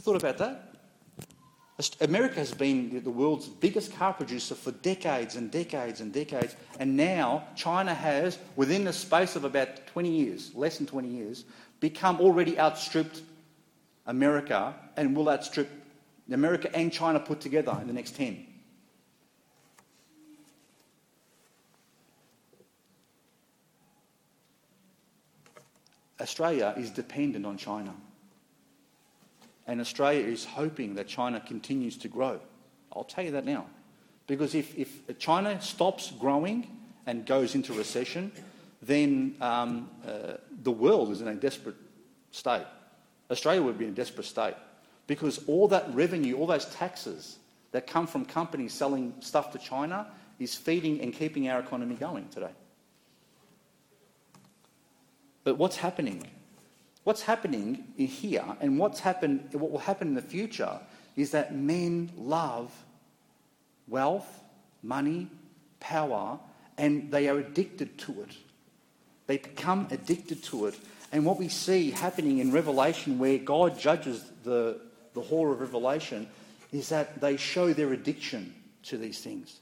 Thought about that. America has been the world's biggest car producer for decades and decades and decades, and now China has, within the space of about 20 years, less than 20 years, become already outstripped America and will outstrip America and China put together in the next 10. Australia is dependent on China. And Australia is hoping that China continues to grow. I'll tell you that now. Because if, if China stops growing and goes into recession, then um, uh, the world is in a desperate state. Australia would be in a desperate state. Because all that revenue, all those taxes that come from companies selling stuff to China is feeding and keeping our economy going today. But what's happening? What's happening here and what's happened, what will happen in the future is that men love wealth, money, power, and they are addicted to it. They become addicted to it. And what we see happening in Revelation, where God judges the, the whore of Revelation, is that they show their addiction to these things.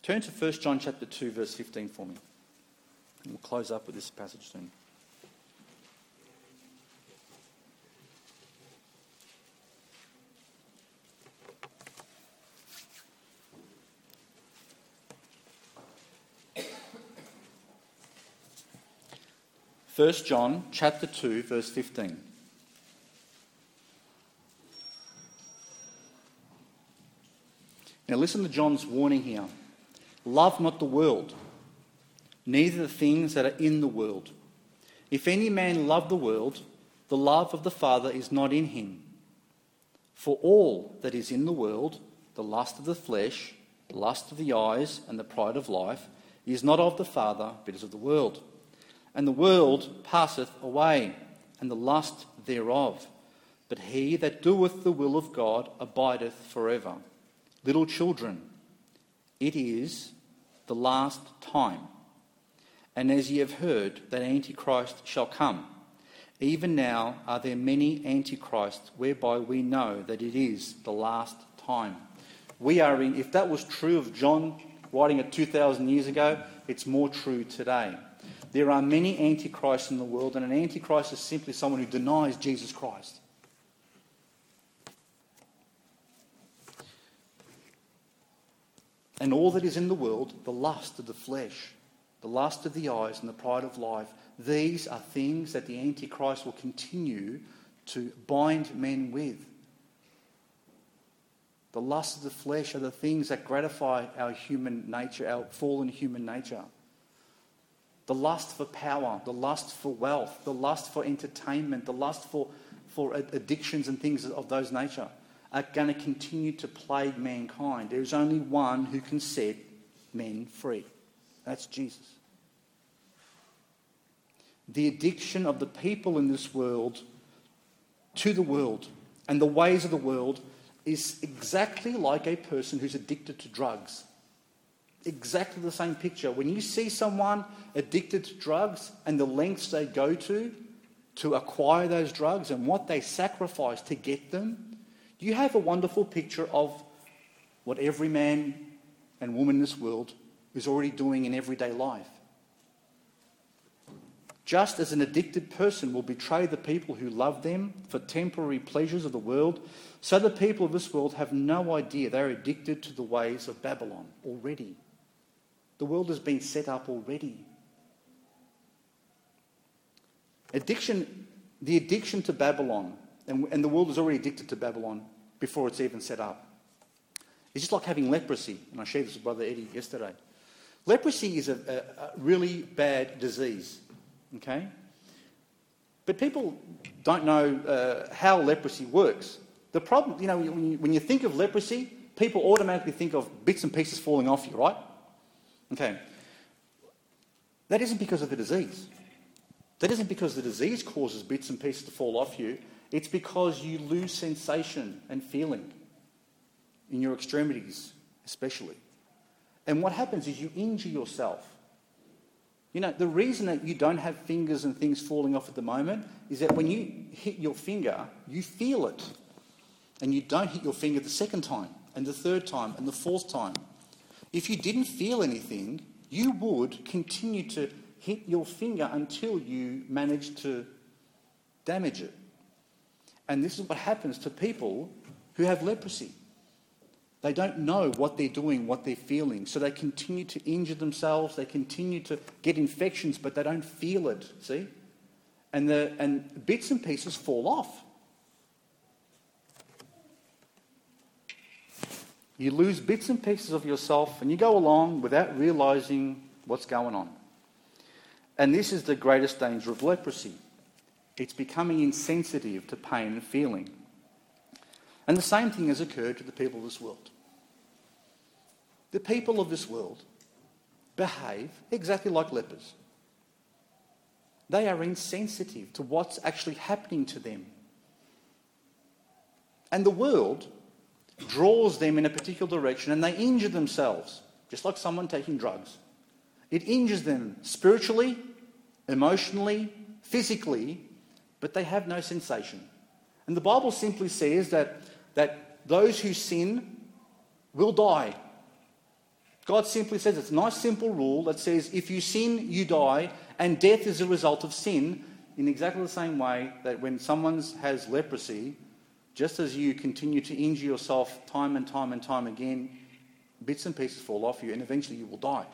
Turn to 1 John chapter 2, verse 15 for me. And we'll close up with this passage soon. First John chapter 2 verse 15. Now listen to John's warning here. Love not the world neither the things that are in the world. If any man love the world, the love of the Father is not in him. For all that is in the world, the lust of the flesh, the lust of the eyes, and the pride of life, is not of the Father, but is of the world. And the world passeth away, and the lust thereof. But he that doeth the will of God abideth forever. Little children, it is the last time. And as ye have heard that Antichrist shall come, even now are there many Antichrists, whereby we know that it is the last time. We are in, if that was true of John writing it 2,000 years ago, it's more true today. There are many Antichrists in the world, and an Antichrist is simply someone who denies Jesus Christ. And all that is in the world, the lust of the flesh, the lust of the eyes, and the pride of life, these are things that the Antichrist will continue to bind men with. The lust of the flesh are the things that gratify our human nature, our fallen human nature. The lust for power, the lust for wealth, the lust for entertainment, the lust for, for addictions and things of those nature are going to continue to plague mankind. There is only one who can set men free. That's Jesus. The addiction of the people in this world to the world and the ways of the world is exactly like a person who's addicted to drugs. Exactly the same picture. When you see someone addicted to drugs and the lengths they go to to acquire those drugs and what they sacrifice to get them, you have a wonderful picture of what every man and woman in this world is already doing in everyday life. Just as an addicted person will betray the people who love them for temporary pleasures of the world, so the people of this world have no idea they're addicted to the ways of Babylon already. The world has been set up already. Addiction, the addiction to Babylon, and, and the world is already addicted to Babylon before it's even set up. It's just like having leprosy, and I shared this with Brother Eddie yesterday. Leprosy is a, a, a really bad disease. Okay? But people don't know uh, how leprosy works. The problem, you know, when you, when you think of leprosy, people automatically think of bits and pieces falling off you, right? Okay. That isn't because of the disease. That isn't because the disease causes bits and pieces to fall off you. It's because you lose sensation and feeling in your extremities, especially. And what happens is you injure yourself You know, the reason that you don't have fingers and things falling off at the moment is that when you hit your finger, you feel it. And you don't hit your finger the second time, and the third time, and the fourth time. If you didn't feel anything, you would continue to hit your finger until you managed to damage it. And this is what happens to people who have leprosy. They don't know what they're doing, what they're feeling. So they continue to injure themselves, they continue to get infections, but they don't feel it, see? And, the, and bits and pieces fall off. You lose bits and pieces of yourself and you go along without realizing what's going on. And this is the greatest danger of leprosy it's becoming insensitive to pain and feeling. And the same thing has occurred to the people of this world. The people of this world behave exactly like lepers. They are insensitive to what's actually happening to them. And the world draws them in a particular direction and they injure themselves, just like someone taking drugs. It injures them spiritually, emotionally, physically, but they have no sensation. And the Bible simply says that, that those who sin will die. God simply says it's a nice simple rule that says if you sin, you die, and death is a result of sin, in exactly the same way that when someone has leprosy, just as you continue to injure yourself time and time and time again, bits and pieces fall off you, and eventually you will die.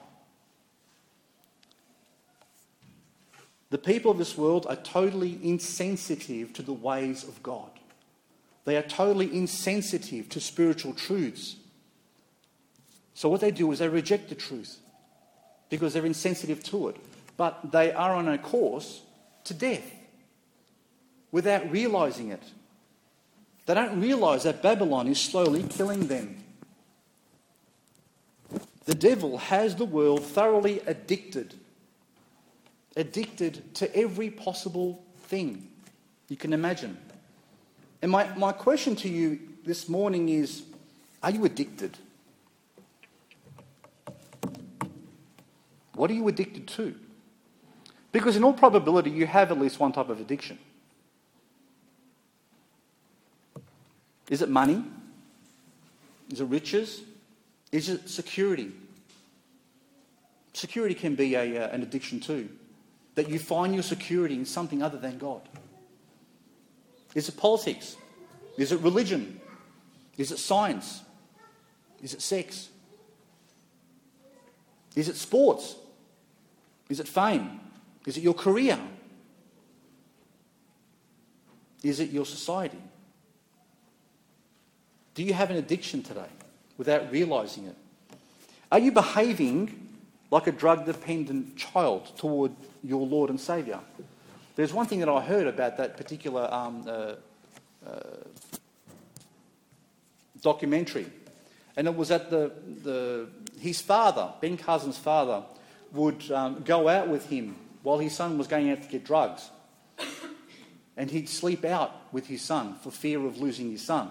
The people of this world are totally insensitive to the ways of God. They are totally insensitive to spiritual truths. So, what they do is they reject the truth because they're insensitive to it. But they are on a course to death without realizing it. They don't realize that Babylon is slowly killing them. The devil has the world thoroughly addicted addicted to every possible thing you can imagine. And my, my question to you this morning is are you addicted? What are you addicted to? Because, in all probability, you have at least one type of addiction. Is it money? Is it riches? Is it security? Security can be a, uh, an addiction too that you find your security in something other than God? Is it politics? Is it religion? Is it science? Is it sex? Is it sports? Is it fame? Is it your career? Is it your society? Do you have an addiction today without realizing it? Are you behaving like a drug dependent child toward your Lord and Saviour. There's one thing that I heard about that particular um, uh, uh, documentary, and it was that the, the, his father, Ben Cousins' father, would um, go out with him while his son was going out to get drugs. And he'd sleep out with his son for fear of losing his son.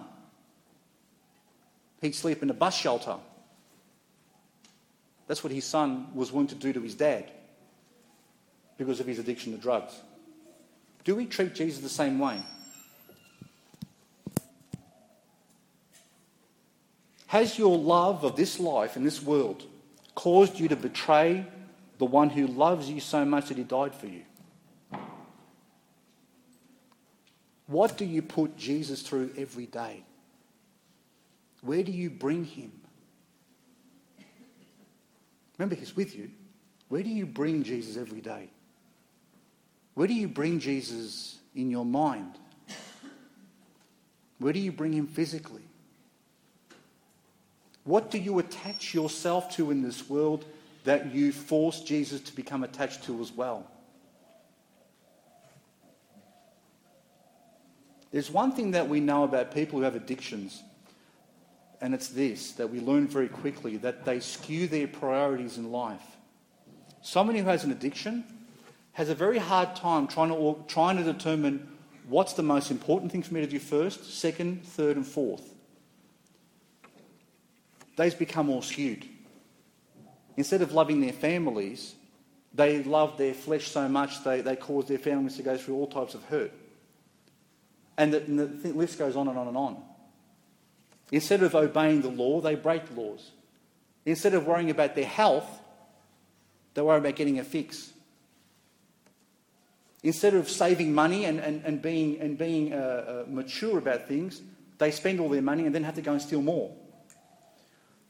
He'd sleep in a bus shelter that's what his son was willing to do to his dad because of his addiction to drugs. Do we treat Jesus the same way? Has your love of this life and this world caused you to betray the one who loves you so much that he died for you? What do you put Jesus through every day? Where do you bring him? Remember, He's with you. Where do you bring Jesus every day? Where do you bring Jesus in your mind? Where do you bring Him physically? What do you attach yourself to in this world that you force Jesus to become attached to as well? There's one thing that we know about people who have addictions and it's this that we learn very quickly that they skew their priorities in life. Someone who has an addiction has a very hard time trying to, trying to determine what's the most important thing for me to do first, second, third, and fourth. They've become more skewed. Instead of loving their families, They love their flesh so much they, they cause their families to go through all types of hurt. And the, and the list goes on and on and on. Instead of obeying the law, they break the laws. Instead of worrying about their health, they worry about getting a fix. Instead of saving money and, and, and being, and being uh, uh, mature about things, they spend all their money and then have to go and steal more.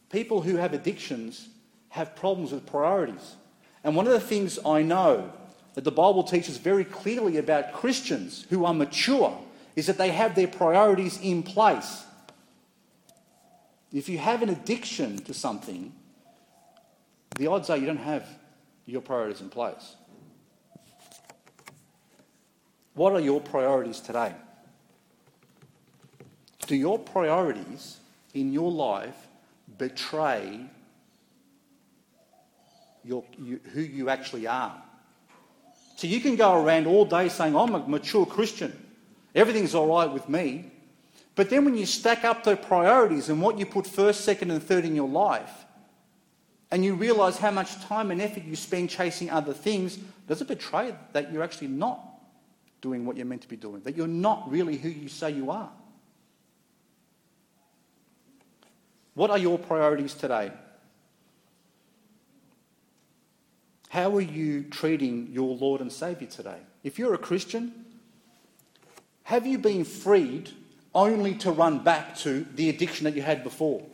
People who have addictions have problems with priorities. And one of the things I know that the Bible teaches very clearly about Christians who are mature is that they have their priorities in place. If you have an addiction to something, the odds are you don't have your priorities in place. What are your priorities today? Do your priorities in your life betray your, you, who you actually are? So you can go around all day saying, I'm a mature Christian, everything's all right with me. But then when you stack up the priorities and what you put first, second, and third in your life, and you realize how much time and effort you spend chasing other things, does it betray that you're actually not doing what you're meant to be doing? That you're not really who you say you are? What are your priorities today? How are you treating your Lord and Saviour today? If you're a Christian, have you been freed only to run back to the addiction that you had before?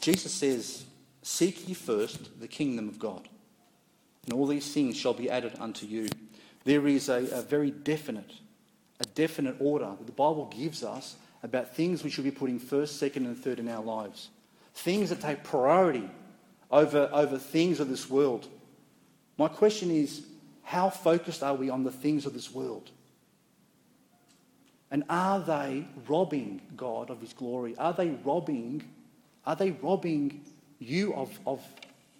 Jesus says, Seek ye first the kingdom of God, and all these things shall be added unto you. There is a, a very definite, a definite order that the Bible gives us about things we should be putting first, second, and third in our lives. Things that take priority over, over things of this world. My question is how focused are we on the things of this world? And are they robbing God of his glory? Are they robbing are they robbing you of, of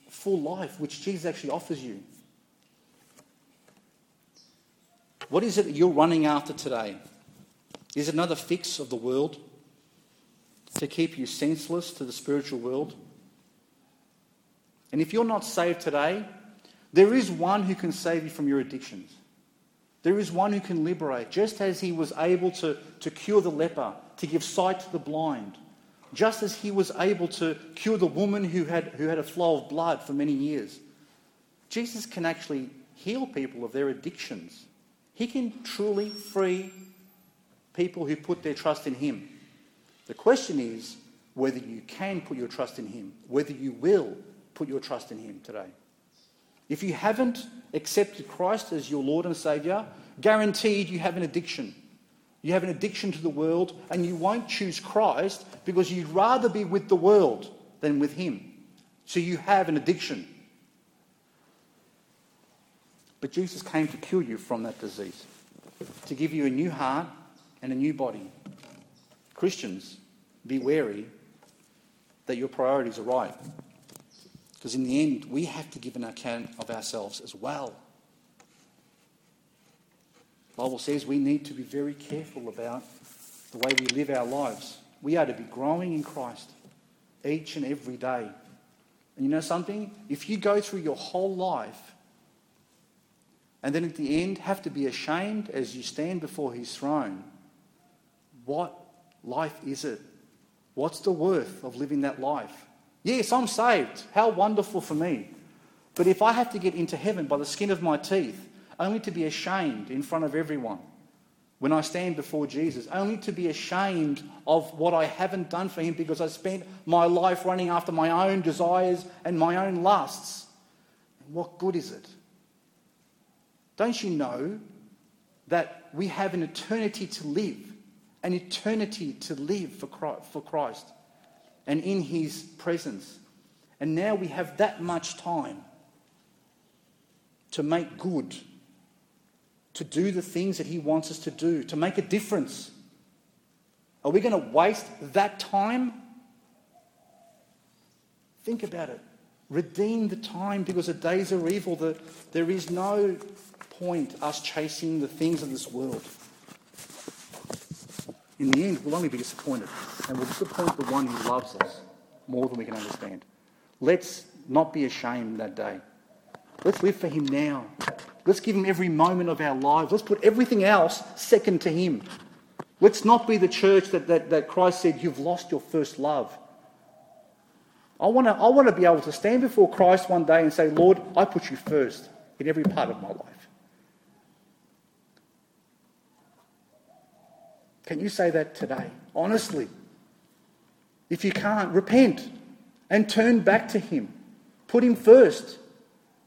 full life, which Jesus actually offers you? What is it that you're running after today? Is it another fix of the world to keep you senseless to the spiritual world? And if you're not saved today, there is one who can save you from your addictions. There is one who can liberate, just as he was able to, to cure the leper, to give sight to the blind, just as he was able to cure the woman who had, who had a flow of blood for many years. Jesus can actually heal people of their addictions. He can truly free people who put their trust in him. The question is whether you can put your trust in him, whether you will put your trust in him today. If you haven't accepted Christ as your Lord and Saviour, guaranteed you have an addiction. You have an addiction to the world, and you won't choose Christ because you'd rather be with the world than with Him. So you have an addiction. But Jesus came to cure you from that disease, to give you a new heart and a new body. Christians, be wary that your priorities are right. Because in the end, we have to give an account of ourselves as well. The Bible says we need to be very careful about the way we live our lives. We are to be growing in Christ each and every day. And you know something? If you go through your whole life and then at the end have to be ashamed as you stand before his throne, what life is it? What's the worth of living that life? Yes, I'm saved. How wonderful for me. But if I have to get into heaven by the skin of my teeth, only to be ashamed in front of everyone when I stand before Jesus, only to be ashamed of what I haven't done for him because I spent my life running after my own desires and my own lusts. What good is it? Don't you know that we have an eternity to live, an eternity to live for Christ and in his presence? And now we have that much time to make good to do the things that He wants us to do, to make a difference? Are we going to waste that time? Think about it. Redeem the time because the days are evil. The, there is no point us chasing the things of this world. In the end, we'll only be disappointed. And we'll disappoint the one who loves us more than we can understand. Let's not be ashamed that day. Let's live for Him now. Let's give Him every moment of our lives. Let's put everything else second to Him. Let's not be the church that, that, that Christ said, You've lost your first love. I want to I wanna be able to stand before Christ one day and say, Lord, I put you first in every part of my life. Can you say that today? Honestly. If you can't, repent and turn back to Him. Put Him first.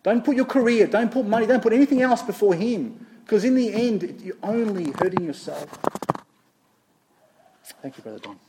Don't put your career, don't put money, don't put anything else before Him. Because in the end, you're only hurting yourself. Thank you, Brother Don.